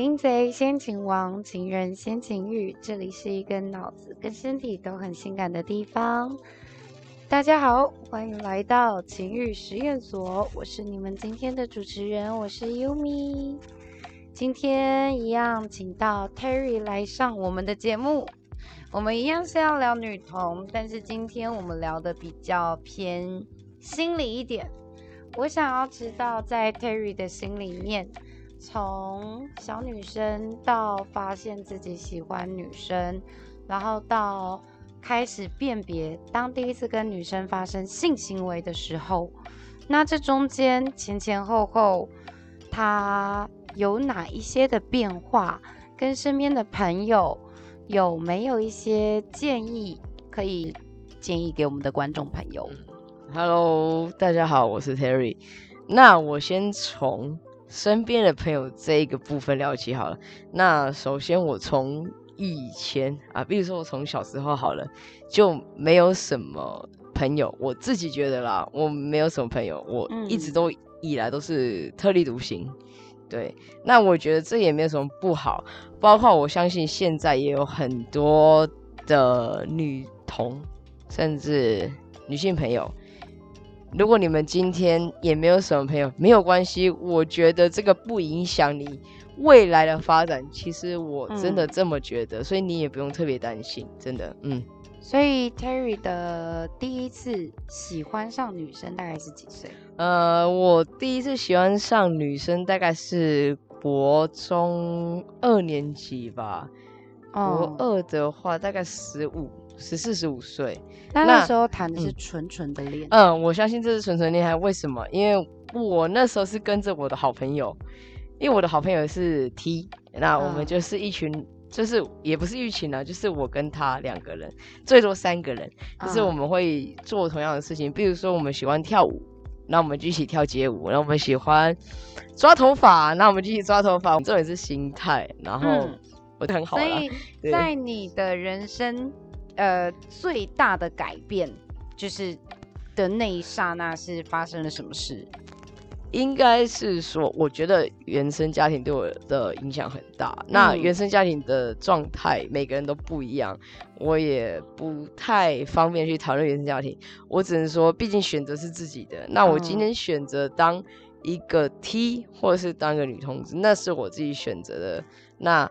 擒贼先擒王，情人先情欲。这里是一个脑子跟身体都很性感的地方。大家好，欢迎来到情欲实验所。我是你们今天的主持人，我是优米。今天一样，请到 Terry 来上我们的节目。我们一样是要聊女同，但是今天我们聊的比较偏心理一点。我想要知道，在 Terry 的心里面。从小女生到发现自己喜欢女生，然后到开始辨别，当第一次跟女生发生性行为的时候，那这中间前前后后，他有哪一些的变化？跟身边的朋友有没有一些建议可以建议给我们的观众朋友？Hello，大家好，我是 Terry。那我先从。身边的朋友这一个部分聊起好了。那首先我从以前啊，比如说我从小时候好了，就没有什么朋友。我自己觉得啦，我没有什么朋友，我一直都以来都是特立独行。对，那我觉得这也没有什么不好。包括我相信现在也有很多的女同，甚至女性朋友。如果你们今天也没有什么朋友，没有关系，我觉得这个不影响你未来的发展。其实我真的这么觉得，所以你也不用特别担心，真的，嗯。所以 Terry 的第一次喜欢上女生大概是几岁？呃，我第一次喜欢上女生大概是国中二年级吧。国二的话大概十五。十四十五岁，那那时候谈的是纯纯的恋。嗯，我相信这是纯纯恋爱。为什么？因为我那时候是跟着我的好朋友，因为我的好朋友是 T，那我们就是一群，就是也不是一群啊，就是我跟他两个人，最多三个人，就是我们会做同样的事情。比如说我们喜欢跳舞，那我们就一起跳街舞；，然后我们喜欢抓头发，那我们就一起抓头发。这也是心态，然后我很好。所以在你的人生。呃，最大的改变就是的那一刹那是发生了什么事？应该是说，我觉得原生家庭对我的影响很大。那原生家庭的状态，每个人都不一样，我也不太方便去讨论原生家庭。我只能说，毕竟选择是自己的。那我今天选择当一个 T，或者是当个女同志，那是我自己选择的。那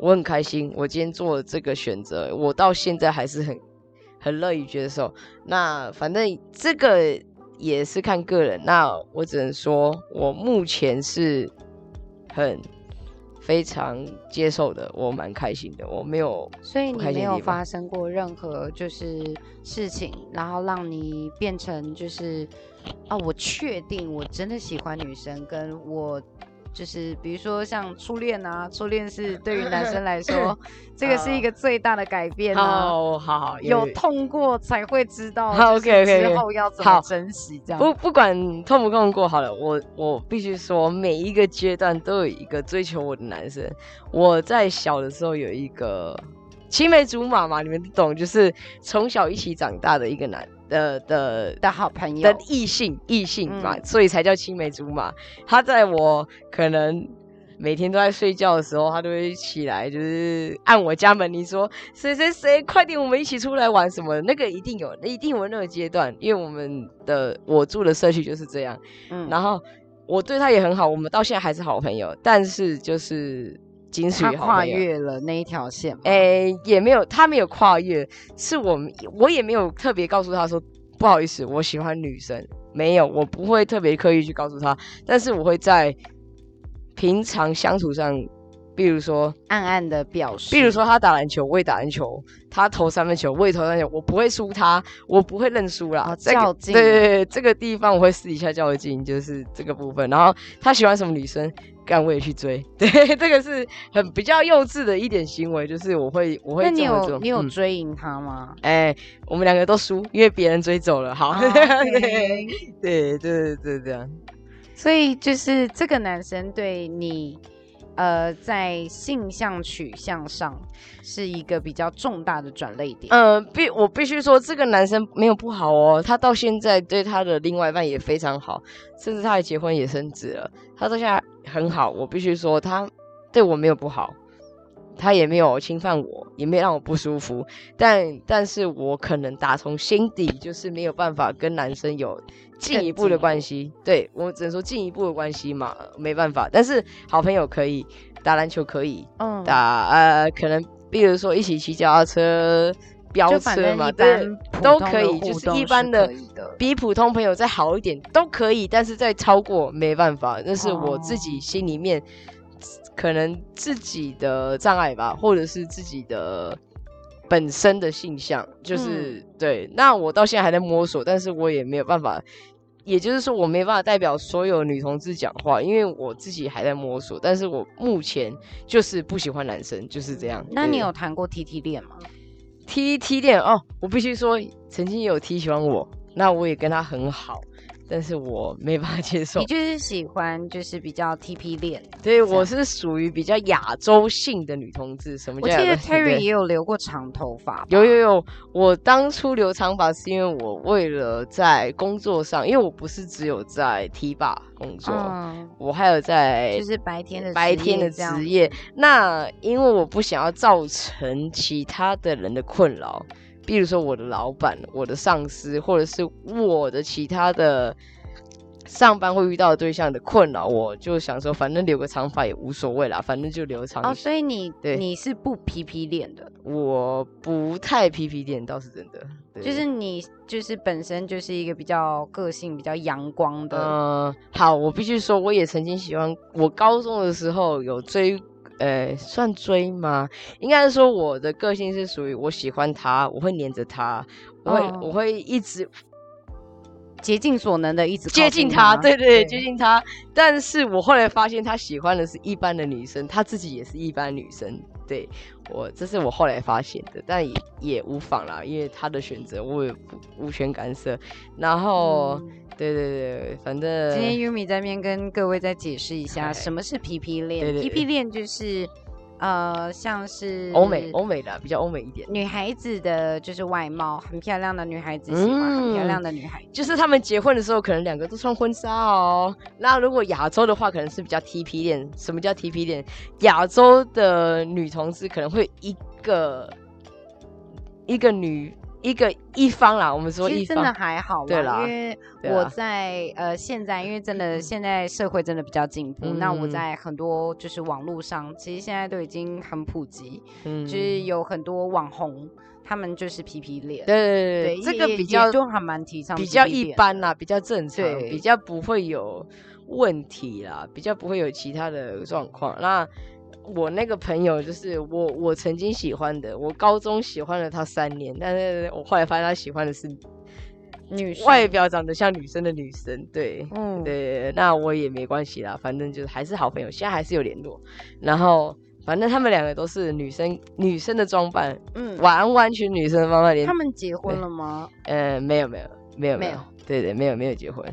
我很开心，我今天做了这个选择，我到现在还是很很乐意接受。那反正这个也是看个人，那我只能说，我目前是很非常接受的，我蛮开心的，我没有。所以你没有发生过任何就是事情，然后让你变成就是啊，我确定我真的喜欢女生，跟我。就是比如说像初恋啊，初恋是对于男生来说，这个是一个最大的改变哦。好好，有痛过才会知道，OK OK，之后要怎么珍惜这样。不不管痛不痛过，好了，我我必须说，每一个阶段都有一个追求我的男生。我在小的时候有一个青梅竹马嘛，你们懂，就是从小一起长大的一个男。的的的好朋友的异性异性嘛，所以才叫青梅竹马。他在我可能每天都在睡觉的时候，他都会起来，就是按我家门铃说：“谁谁谁，快点，我们一起出来玩什么？”那个一定有，一定有那个阶段，因为我们的我住的社区就是这样。嗯，然后我对他也很好，我们到现在还是好朋友。但是就是。他跨越了那一条线，哎，也没有，他没有跨越，是我们，我也没有特别告诉他说，不好意思，我喜欢女生，没有，我不会特别刻意去告诉他，但是我会在平常相处上。比如说，暗暗的表示。比如说，他打篮球，我也打篮球；他投三分球，我也投三分球。我不会输他，我不会认输啦。较劲。对对对，这个地方我会私底下较劲，就是这个部分。然后他喜欢什么女生，干我也去追。对，这个是很比较幼稚的一点行为，就是我会我会。那你有你有追赢他吗？哎，我们两个都输，因为别人追走了。好，对对对对，这样。所以就是这个男生对你。呃，在性向取向上是一个比较重大的转类点。呃，必我必须说，这个男生没有不好哦，他到现在对他的另外一半也非常好，甚至他还结婚也生子了，他到现在很好。我必须说，他对我没有不好。他也没有侵犯我，也没让我不舒服，但但是我可能打从心底就是没有办法跟男生有进一步的关系。对我只能说进一步的关系嘛，没办法。但是好朋友可以打篮球，可以嗯打呃，可能比如说一起骑脚踏车、飙车嘛，对，都可以，就是一般的比普通朋友再好一点都可以，但是再超过没办法，那是我自己心里面。可能自己的障碍吧，或者是自己的本身的性向，就是对。那我到现在还在摸索，但是我也没有办法，也就是说我没办法代表所有女同志讲话，因为我自己还在摸索。但是我目前就是不喜欢男生，就是这样。那你有谈过 T T 恋吗？T T 恋哦，我必须说，曾经有 T 喜欢我，那我也跟他很好。但是我没办法接受，你就是喜欢就是比较 T P 恋，对，我是属于比较亚洲性的女同志。什么？我记得 Terry 也有留过长头发，有有有。我当初留长发是因为我为了在工作上，因为我不是只有在 T 吧工作，我还有在就是白天的白天的职业。那因为我不想要造成其他的人的困扰。比如说我的老板、我的上司，或者是我的其他的上班会遇到的对象的困扰，我就想说，反正留个长发也无所谓啦，反正就留长。哦，所以你对你是不皮皮脸的？我不太皮皮脸，倒是真的。就是你就是本身就是一个比较个性比较阳光的。嗯，好，我必须说，我也曾经喜欢，我高中的时候有追。呃，算追吗？应该是说我的个性是属于我喜欢他，我会黏着他，我会我会一直竭尽所能的一直接近他，对对，接近他。但是我后来发现他喜欢的是一般的女生，他自己也是一般女生。对我，这是我后来发现的，但也也无妨啦，因为他的选择我也不无权干涉。然后。对对对，反正今天 Yumi 在面跟各位再解释一下什么是皮皮恋。皮皮恋就是，呃，像是欧美欧美的比较欧美一点，女孩子的就是外貌很漂亮的女孩子喜欢很漂亮的女孩，就是他们结婚的时候可能两个都穿婚纱哦。那如果亚洲的话，可能是比较 T P 点。什么叫 T P 点？亚洲的女同志可能会一个一个女。一个一方啦，我们说一方真的还好，对啦，因为我在呃现在，因为真的现在社会真的比较进步，那我在很多就是网络上，其实现在都已经很普及，嗯，就是有很多网红，他们就是皮皮脸，对对对，这个比较就还蛮提倡，比较一般啦，比较正常，比较不会有问题啦，比较不会有其他的状况，那。我那个朋友就是我，我曾经喜欢的，我高中喜欢了他三年，但是我后来发现他喜欢的是女外表长得像女生的女生，对，嗯，对，那我也没关系啦，反正就是还是好朋友，现在还是有联络。然后反正他们两个都是女生，女生的装扮，嗯，完完全女生的装扮。他们结婚了吗？呃，没有，没有，没有，没有，对对，没有，没有结婚。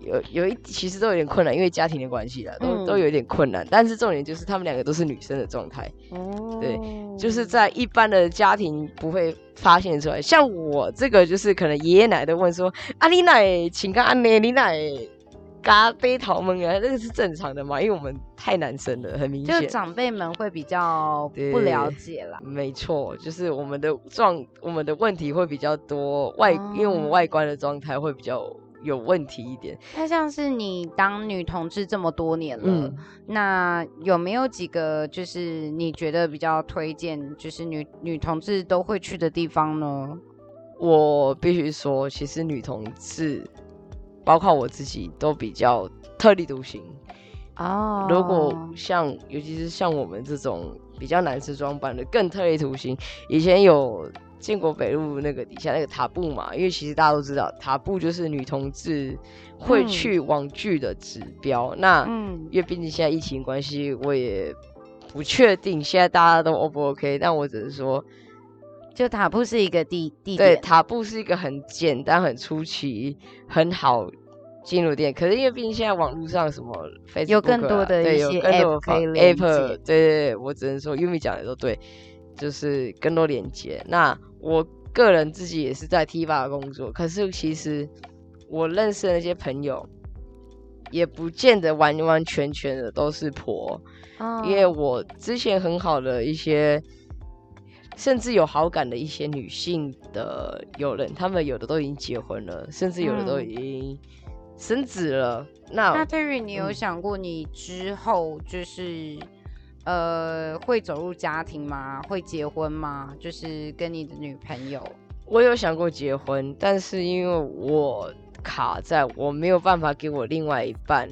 有有一其实都有点困难，因为家庭的关系啦，都都有点困难。但是重点就是他们两个都是女生的状态，对，就是在一般的家庭不会发现出来。像我这个，就是可能爷爷奶奶都问说：“啊，你奶请看阿奶，你奶嘎杯桃们啊，那个是正常的嘛？因为我们太男生了，很明显，就长辈们会比较不了解啦。没错，就是我们的状，我们的问题会比较多外，因为我们外观的状态会比较。有问题一点。那像是你当女同志这么多年了，那有没有几个就是你觉得比较推荐，就是女女同志都会去的地方呢？我必须说，其实女同志，包括我自己，都比较特立独行。哦。如果像，尤其是像我们这种比较男士装扮的，更特立独行。以前有。建国北路那个底下那个塔布嘛，因为其实大家都知道，塔布就是女同志会去网剧的指标。那因为毕竟现在疫情关系，我也不确定现在大家都 O 不 OK。但我只是说，就塔布是一个地地对，塔布是一个很简单、很出奇、很好进入店。可是因为毕竟现在网络上什么有更多的对一些 app 对对对，我只能说 Yumi 讲的都对，就是更多连接。那我个人自己也是在 T 吧工作，可是其实我认识的那些朋友，也不见得完完全全的都是婆。哦因为我之前很好的一些，甚至有好感的一些女性的友人，他们有的都已经结婚了，甚至有的都嗯已经生子了。那那 Terry，你有嗯想过你之后就是呃会走入家庭吗？会结婚吗？就是跟你的女朋友？我有想过结婚，但是因为我卡在我没有办法给我另外一半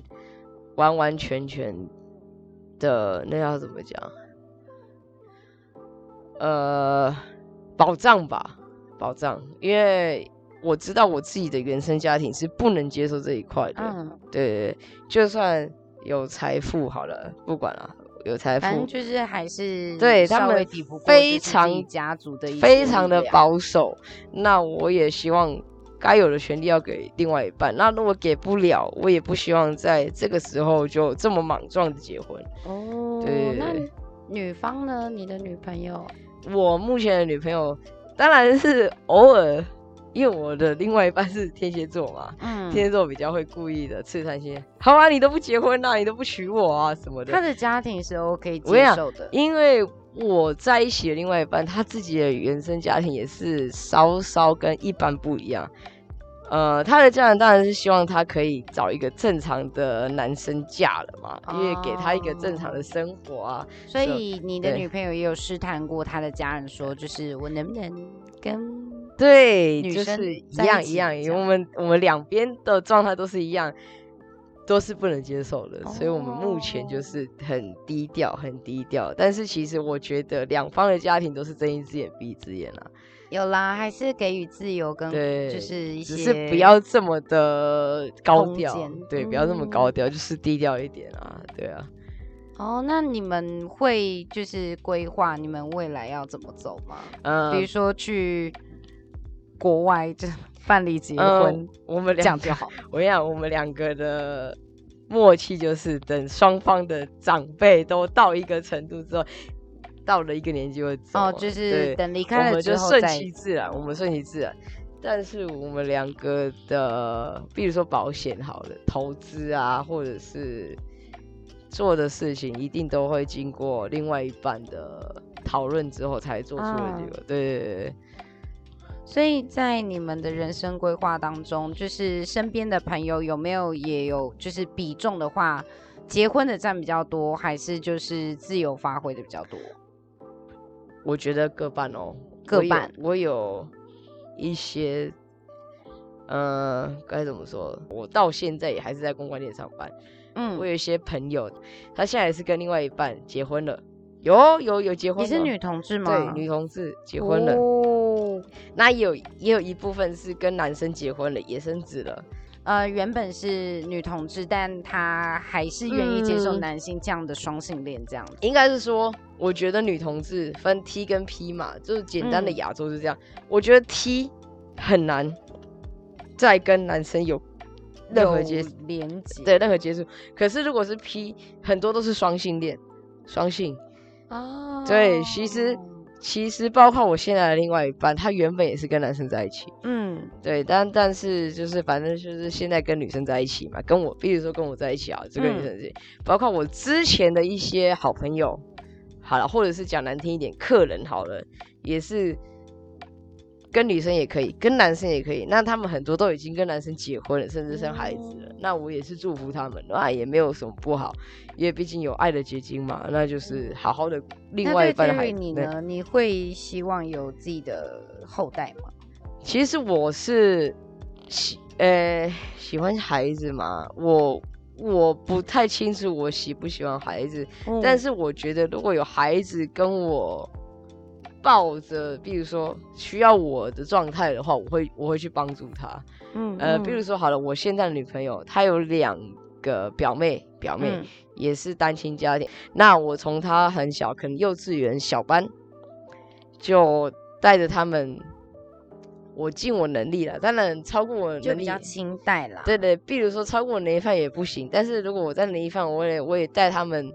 完完全全的那要怎么讲？呃，保障吧，保障，因为我知道我自己的原生家庭是不能接受这一块的。嗯，对对对，就算有财富好了，不管了，有财富，反正就是还是对他们非常家族的一非常的保守。那我也希望该有的权利要给另外一半。那如果给不了，我也不希望在这个时候就这么莽撞的结婚。哦。对那女方呢？你的女朋友？我目前的女朋友当然是偶尔，因为我的另外一半是天蝎座嘛。嗯，天蝎座比较会故意的刺探些，好啊，你都不结婚啊，你都不娶我啊什么的。他的家庭是 OK 接受的。因为我在一起的另外一半，他自己的原生家庭也是稍稍跟一般不一样。呃，他的家人当然是希望他可以找一个正常的男生嫁了嘛，因为给他一个正常的生活啊。所以你的女朋友也有试探过他的家人，说就是我能不能跟对，女生就是一样一样，因为我们我们两边的状态都是一样，都是不能接受的，所以我们目前就哦是很低调，很低调。但是其实我觉得两方的家庭都是睁一只眼闭一只眼啊。有啦，还是给予自由跟对，就是一些只是不要这么的高调对，不要这么嗯高调，就是低调一点啊，对啊。哦。那你们会就是规划你们未来要怎么走吗？嗯，比如说去国外就办理结嗯婚，我们两个，这样就好。我跟你讲，我们两个的默契就是等双方的长辈都到一个程度之后，到了一个年纪会哦，就是等离我开了们就顺其自然，我们顺其自然。但是我们两个的，比如说保险好了，投资啊，或者是做的事情，一定都会经过另外一半的讨论之后才做出的结嗯果。对对对对，所以在你们的人生规划当中，就是身边的朋友有没有也有就是比重的话，结婚的占比较多，还是就是自由发挥的比较多？我觉得各半哦，各半我有一些，呃，该怎么说？我到现在也还是在公关店上班。嗯我，有一些朋友，他现在也是跟另外一半结婚了，有有有结婚了，你是女同志吗？对女同志结婚了。哦，那也有也有一部分是跟男生结婚了，也生子了。呃，原本是女同志，但她还是愿意接受嗯男性这样的双性恋这样子。应该是说，我觉得女同志分 T 跟 P 嘛，就是简单的嗯亚洲是这样。我觉得 T 很难再跟男生有任何接连接，对任何接触，可是如果是 P，很多都是双性恋，双性。哦，对其实其实包括我现在的另外一半，他原本也是跟男生在一起，嗯。对，但但是就是反正就是现在跟女生在一起嘛，跟我，比如说跟我在一起啊，这个女嗯生在一起，包括我之前的一些好朋友，好了，或者是讲难听一点，客人好了，也是跟女生也可以，跟男生也可以，那他们很多都已经跟男生结婚了，甚至生孩子了，那我也是祝福他们，那也没有什么不好，因为毕竟有爱的结晶嘛，那就是好好的另外一半孩子。你呢？你会希望有自己的后代吗？其实我是喜呃喜欢孩子嘛，我我不太清楚我喜不喜欢孩子，但是是我觉得如果有孩子跟我抱着，比如说需要我的状态的话，我会我会去帮助他。嗯呃，比如说好了，我现在的女朋友她有两个表妹，表妹、嗯也是单亲家庭。那我从她很小，可能幼稚园小班，就带着他们我尽我能力了，当然超过我能力就比较清淡啦。对对，比如说超过我能力范也不行，但是如果我在能力范，我也我也带他们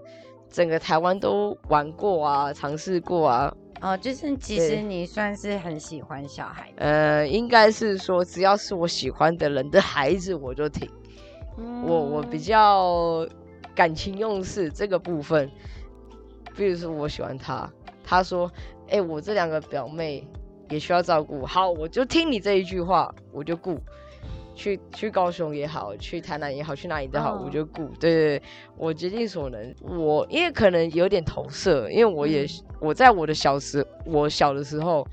整个台湾都玩过啊，尝试过啊。哦，就是其对实你算是很喜欢小孩，呃，应该是说只要是我喜欢的人的孩子，我就挺。我我比嗯较感情用事这个部分，比如说我喜欢他，他说，哎、我这两个表妹也需要照顾，好，我就听你这一句话，我就顾。去去高雄也好，去台南也好，去哪里都好，我嗯就顾。对对对，我竭尽所能。我因为可能有点投射，因为我也、嗯我在我的小时，我小的时候，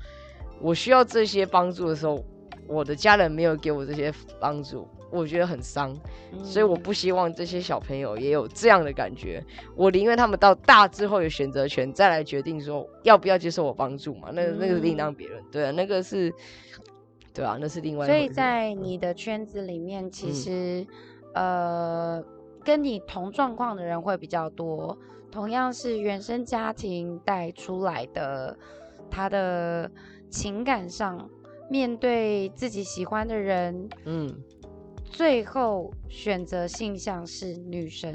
我需要这些帮助的时候，我的家人没有给我这些帮助，我觉得很伤。所以我嗯不希望这些小朋友也有这样的感觉。我宁愿他们到大之后有选择权，再来决定说要不要接受我帮助嘛。那个那个另当别论，对啊，那个是，对啊，那是另外一所以。在你的圈子里面，其嗯实、呃，跟你同状况的人会比较多，同样是原生家庭带出来的，他的情感上面对自己喜欢的人，嗯，最后选择性向是女生。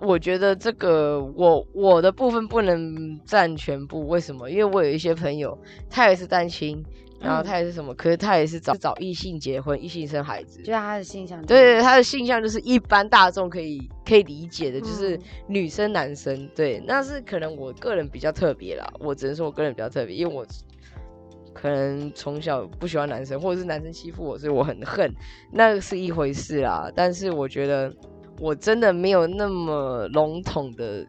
我觉得这个我我的部分不能占全部，为什么？因为我有一些朋友，他也是单亲。然后嗯他也是什么？可是他也是找找异性结婚，异性生孩子。就是他的性向，对对，对他的性向就是一般大众可以可以理解的，就是嗯女生男生。对，那是可能我个人比较特别啦，我只能说我个人比较特别，因为我可能从小不喜欢男生，或者是男生欺负我，所以我很恨，那是一回事啦。但是我觉得我真的没有那么笼统的。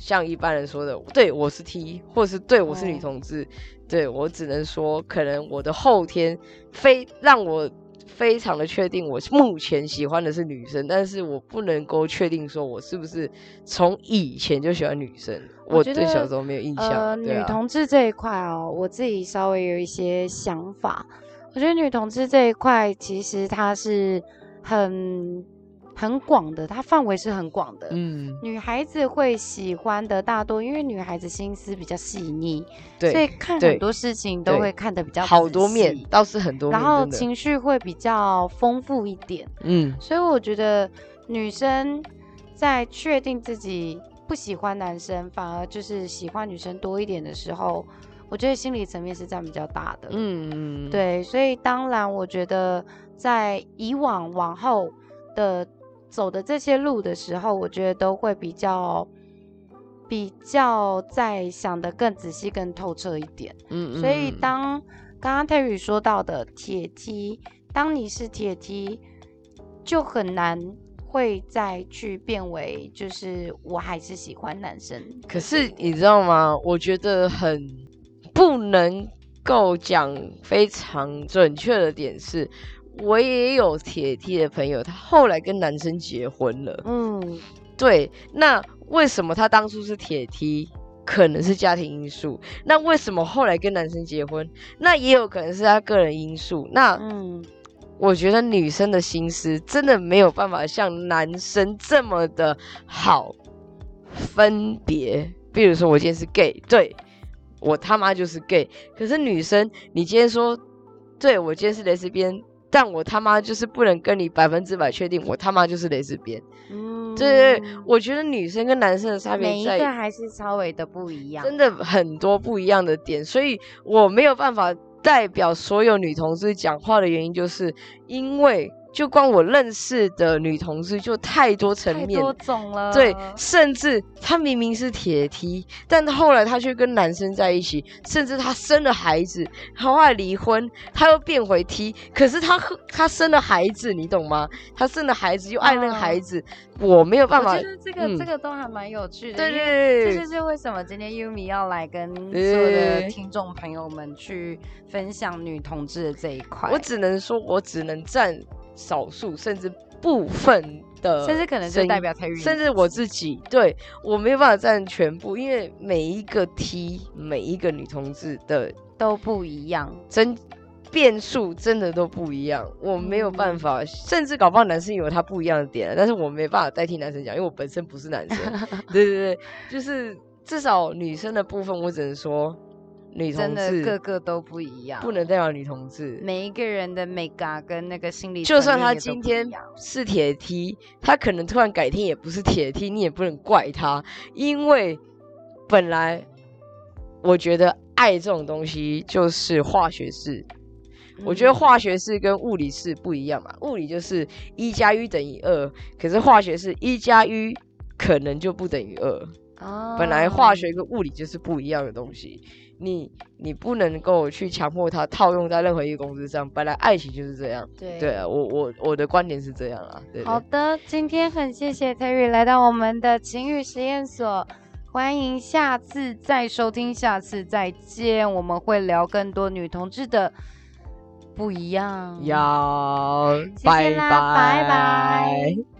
像一般人说的，对我是 T，或者是对我是女哦同志，对我只能说，可能我的后天非让我非常的确定，我目前喜欢的是女生，但是我不能够确定说我是不是从以前就喜欢女生。我对小时候没有印象。呃，女同志这一块哦，我自己稍微有一些想法。我觉得女同志这一块其实它是很很广的，它范围是很广的。嗯，女孩子会喜欢的大多，因为女孩子心思比较细腻，对，所以看很多事情都会看得比较好多面，倒是很多面，然后情绪会比较丰富一点。嗯所以我觉得女生在确定自己不喜欢男生，反而就是喜欢女生多一点的时候，我觉得心理层面是占比较大的。，嗯嗯，对，所以当然我觉得在以往往后的走的这些路的时候，我觉得都会比较比较在想的更仔细、更透彻一点。嗯，嗯，所以嗯当刚刚 Terry 说到的铁梯，当你是铁梯，就很难会再去变为就是我还是喜欢男生。可是你知道吗？我觉得很不能够讲非常准确的点是，我也有铁梯的朋友，他后来跟男生结婚了。嗯，对，那为什么他当初是铁梯？可能是家庭因素。那为什么后来跟男生结婚？那也有可能是他个人因素。那嗯，我觉得女生的心思真的没有办法像男生这么的好分别。比如说，我今天是 gay，对我他妈就是 gay。可是女生，你今天说，对我今天是蕾丝边，但我他妈就是不能跟你百分之百确定，我他妈就是蕾丝边。嗯，对对对，我觉得女生跟男生的差别在每一个还是稍微的不一样。真的很多不一样的点，所以我没有办法代表所有女同志讲话的原因，就是因为就光我认识的女同志就太多层面太多种了。对，甚至她明明是铁梯，但后来她却跟男生在一起，甚至她生了孩子，后来离婚，她又变回梯。可是她她生了孩子，你懂吗？她生了孩子又爱那个孩哦子，我没有办法我觉。得这个、嗯这个都还蛮有趣的。对对对这就是为什么今天 Yumi 要来跟所有的听众朋友们去分享女同志的这一块。我只能说，我只能占少数甚至部分的，甚至可能就代表 Terry，甚至我自己，对我没有办法占全部，因为每一个 T，每一个女同志的都不一样。真变数真的都不一样，我没有办嗯法，甚至搞不好男生有他不一样的点，但是我没办法代替男生讲，因为我本身不是男生。对对对，就是至少女生的部分，我只能说，女同真的志个个都不一样，不能代表女同志。每一个人的美感跟那个心理层就面算他也都不一今天是铁梯他可能突然改天也不是铁梯你也不能怪他，因为本来我觉得爱这种东西就是化学式，我觉得嗯化学式跟物理式不一样嘛，物理就是一加一等于二，可是化学式一加一可能就不等于二。本来化哦学跟物理就是不一样的东西，你你不能够去强迫它套用在任何一个公司上。本来爱情就是这样，对对啊，我我我的观点是这样啊。对对好的，今天很谢谢 Terry 来到我们的情欲实验所，欢迎下次再收听，下次再见，我们会聊更多女同志的不一样。要谢谢啦拜拜